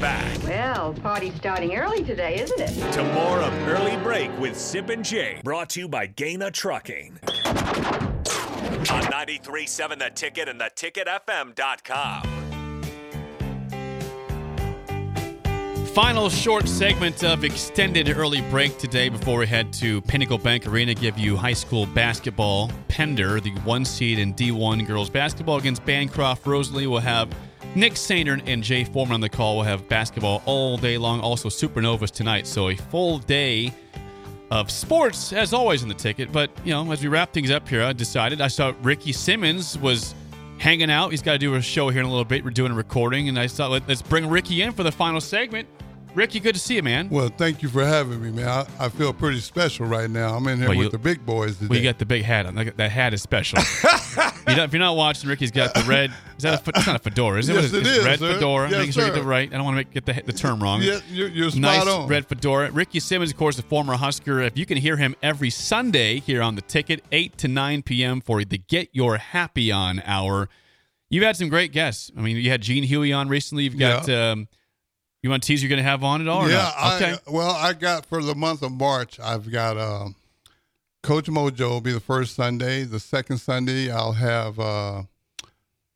Back Well, party's starting early today, isn't it? to more of Early Break with Sip and Jay, brought to you by Gaina Trucking. On 93.7 The Ticket and theticketfm.com. Final short segment of extended early break today before we head to Pinnacle Bank Arena. Give you high school basketball. Pender, the one seed in D1 girls basketball against Bancroft. Rosalie will have Nick Sainer and Jay Foreman on the call. We'll have basketball all day long. Also Supernovas tonight. So a full day of sports as always in the ticket. But you know, as we wrap things up here, I decided I saw Ricky Simmons was hanging out. He's got to do a show here in a little bit. We're doing a recording, and I thought let, let's bring Ricky in for the final segment. Ricky, good to see you, man. Well, thank you for having me, man. I, I feel pretty special right now. I'm in here Well, with you- the big boys today. Well, you got the big hat on. That hat is special. you if you're not watching, Ricky's got the red. Is that a? fe- It's not a fedora, is it? Yes, What it it's Red sir. fedora. Yes, Making sure you get the right. I don't want to get the, the term wrong. Yeah, you're, you're spot nice on. red fedora. Ricky Simmons, of course, the former Husker. If you can hear him every Sunday here on the ticket, 8 to 9 p.m. for the Get Your Happy On hour. You've had some great guests. I mean, you had Gene Huey on recently. You've got. Um, you want to tease you're going to have on at all? Or yeah, not? Okay. I, well, I got for the month of March, I've got um, Coach Mojo will be the first Sunday. The second Sunday, I'll have uh,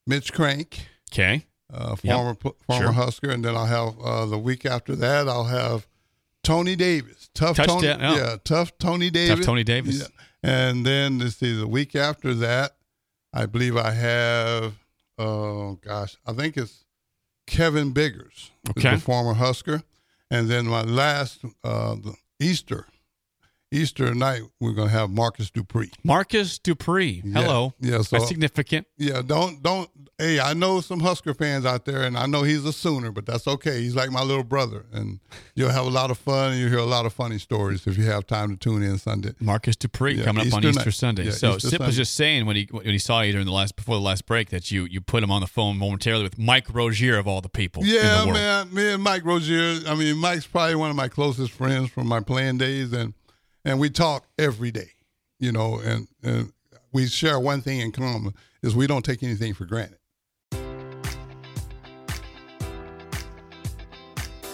Mitch Krenk, okay. uh, former pl- former Sure. Husker, and then I'll have uh, the week after that, I'll have Tony Davis, tough Tony, Touchdown, yeah. tough Tony Davis, tough Tony Davis. Yeah. and then let's see, the week after that, I believe I have, oh gosh, I think it's Kevin Biggers, Okay. former Husker, and then my last uh, the Easter, Easter night, we're gonna have Marcus Dupree. Marcus Dupree. Hello. Yeah, so That's significant. yeah, don't don't. Hey, I know some Husker fans out there, and I know he's a Sooner, but that's okay. He's like my little brother, and you'll have a lot of fun, and you'll hear a lot of funny stories if you have time to tune in Sunday. Marcus Dupree Yeah, coming up on Easter night. Sunday. Yeah, so Easter Sip was just saying when he when he saw you during the last before the last break that you you put him on the phone momentarily with Mike Rozier of all the people. Yeah, the man, me and Mike Rozier. I mean, Mike's probably one of my closest friends from my playing days, and and we talk every day, you know, and and we share one thing in common is we don't take anything for granted.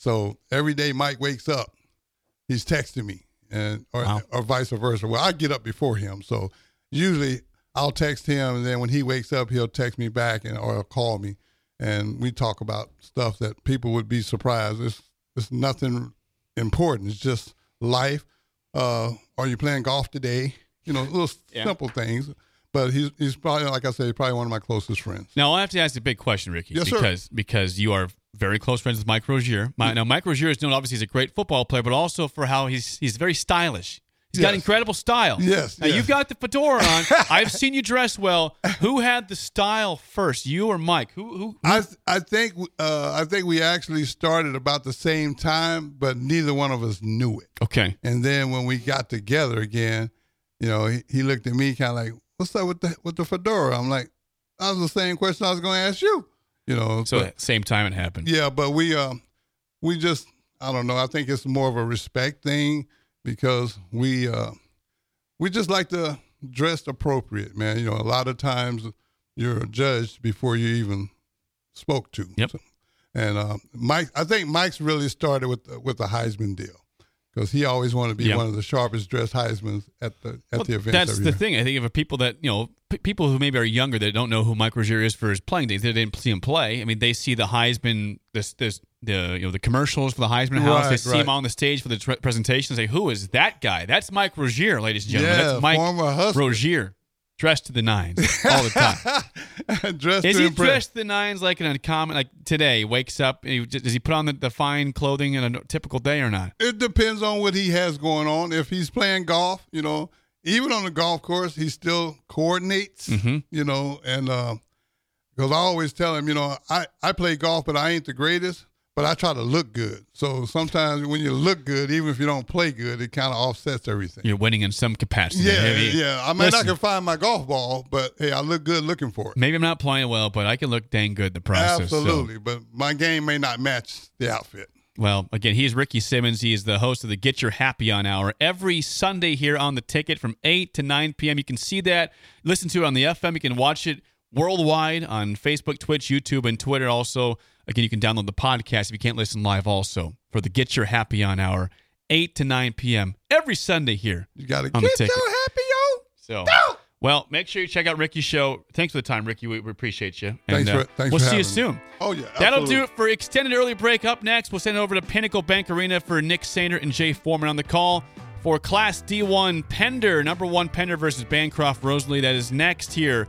So every day Mike wakes up, he's texting me, and or, Wow. or vice versa. Well, I get up before him, so usually I'll text him, and then when he wakes up, he'll text me back and or call me, and we talk about stuff that people would be surprised. It's it's nothing important. It's just life. Uh, are you playing golf today? You know, little Yeah. simple things. But he's he's probably like I said, probably one of my closest friends. Now I have to ask a big question, Ricky, Yes, sir. because because you are very close friends with Mike Rozier. My, now Mike Rozier is known obviously as a great football player, but also for how he's he's very stylish. He's got incredible style. Yes, Now yes. you've got the fedora on. I've seen you dress well. Who had the style first, you or Mike? Who who? I I think uh, I think we actually started about the same time, but neither one of us knew it. Okay. And then when we got together again, you know, he, he looked at me kind of like, "What's up with the with the fedora?" I'm like, "That was the same question I was going to ask you." You know, So but- same time it happened. yeah, but we um we just I don't know. I think it's more of a respect thing because we uh we just like to dress appropriate, man. You know, a lot of times you're judged before you even spoke to. Yep. So- and uh, Mike, I think Mike's really started with the, with the Heisman deal because he always wanted to be Yeah. one of the sharpest dressed Heisman's at the at Well, the events. that's the year. thing. I think of people that you know, p- people who maybe are younger that don't know who Mike Rozier is for his playing days. They didn't see him play. I mean, they see the Heisman, this, this, the you know, the commercials for the Heisman House. They Right, see him on the stage for the tre- presentation. Say, who is that guy? That's Mike Rozier, ladies and gentlemen. Yeah, That's Mike former Husker. Rozier, dressed to the nines all the time. dressed is to he impress. dressed to the nines like in a common like today? Wakes up, he, does he put on the, the fine clothing in a typical day or not? It depends on what he has going on. If he's playing golf, you know, even on the golf course, he still coordinates, Mhm. you know, and because I always tell him, you know, I, I play golf, but I ain't the greatest, but I try to look good. So sometimes when you look good, even if you don't play good, it kind of offsets everything. You're winning in some capacity. Yeah, Maybe- yeah. I might Listen, not can find my golf ball, but hey, I look good looking for it. Maybe I'm not playing well, but I can look dang good in the process. so- Absolutely, but my game may not match the outfit. Well, again, he's Ricky Simmons. He is the host of the Get Your Happy On Hour every Sunday here on the ticket from 8 to 9 p.m. You can see that, listen to it on the FM. You can watch it worldwide on Facebook, Twitch, YouTube, and Twitter. Also, again, you can download the podcast if you can't listen live also for the Get Your Happy On Hour, 8 to 9 p.m. every Sunday here. You got to get your happy yo. So, well, make sure you check out Ricky's show. Thanks for the time, Ricky. We, we appreciate you. And, Thanks uh, for- thanks we'll see you me. soon. Oh yeah, That'll do it for extended early break. Up next, we'll send it over to Pinnacle Bank Arena for Nick Sander and Jay Foreman on the call for Class D1 Pender, number one Pender versus Bancroft Rosalie. That is next here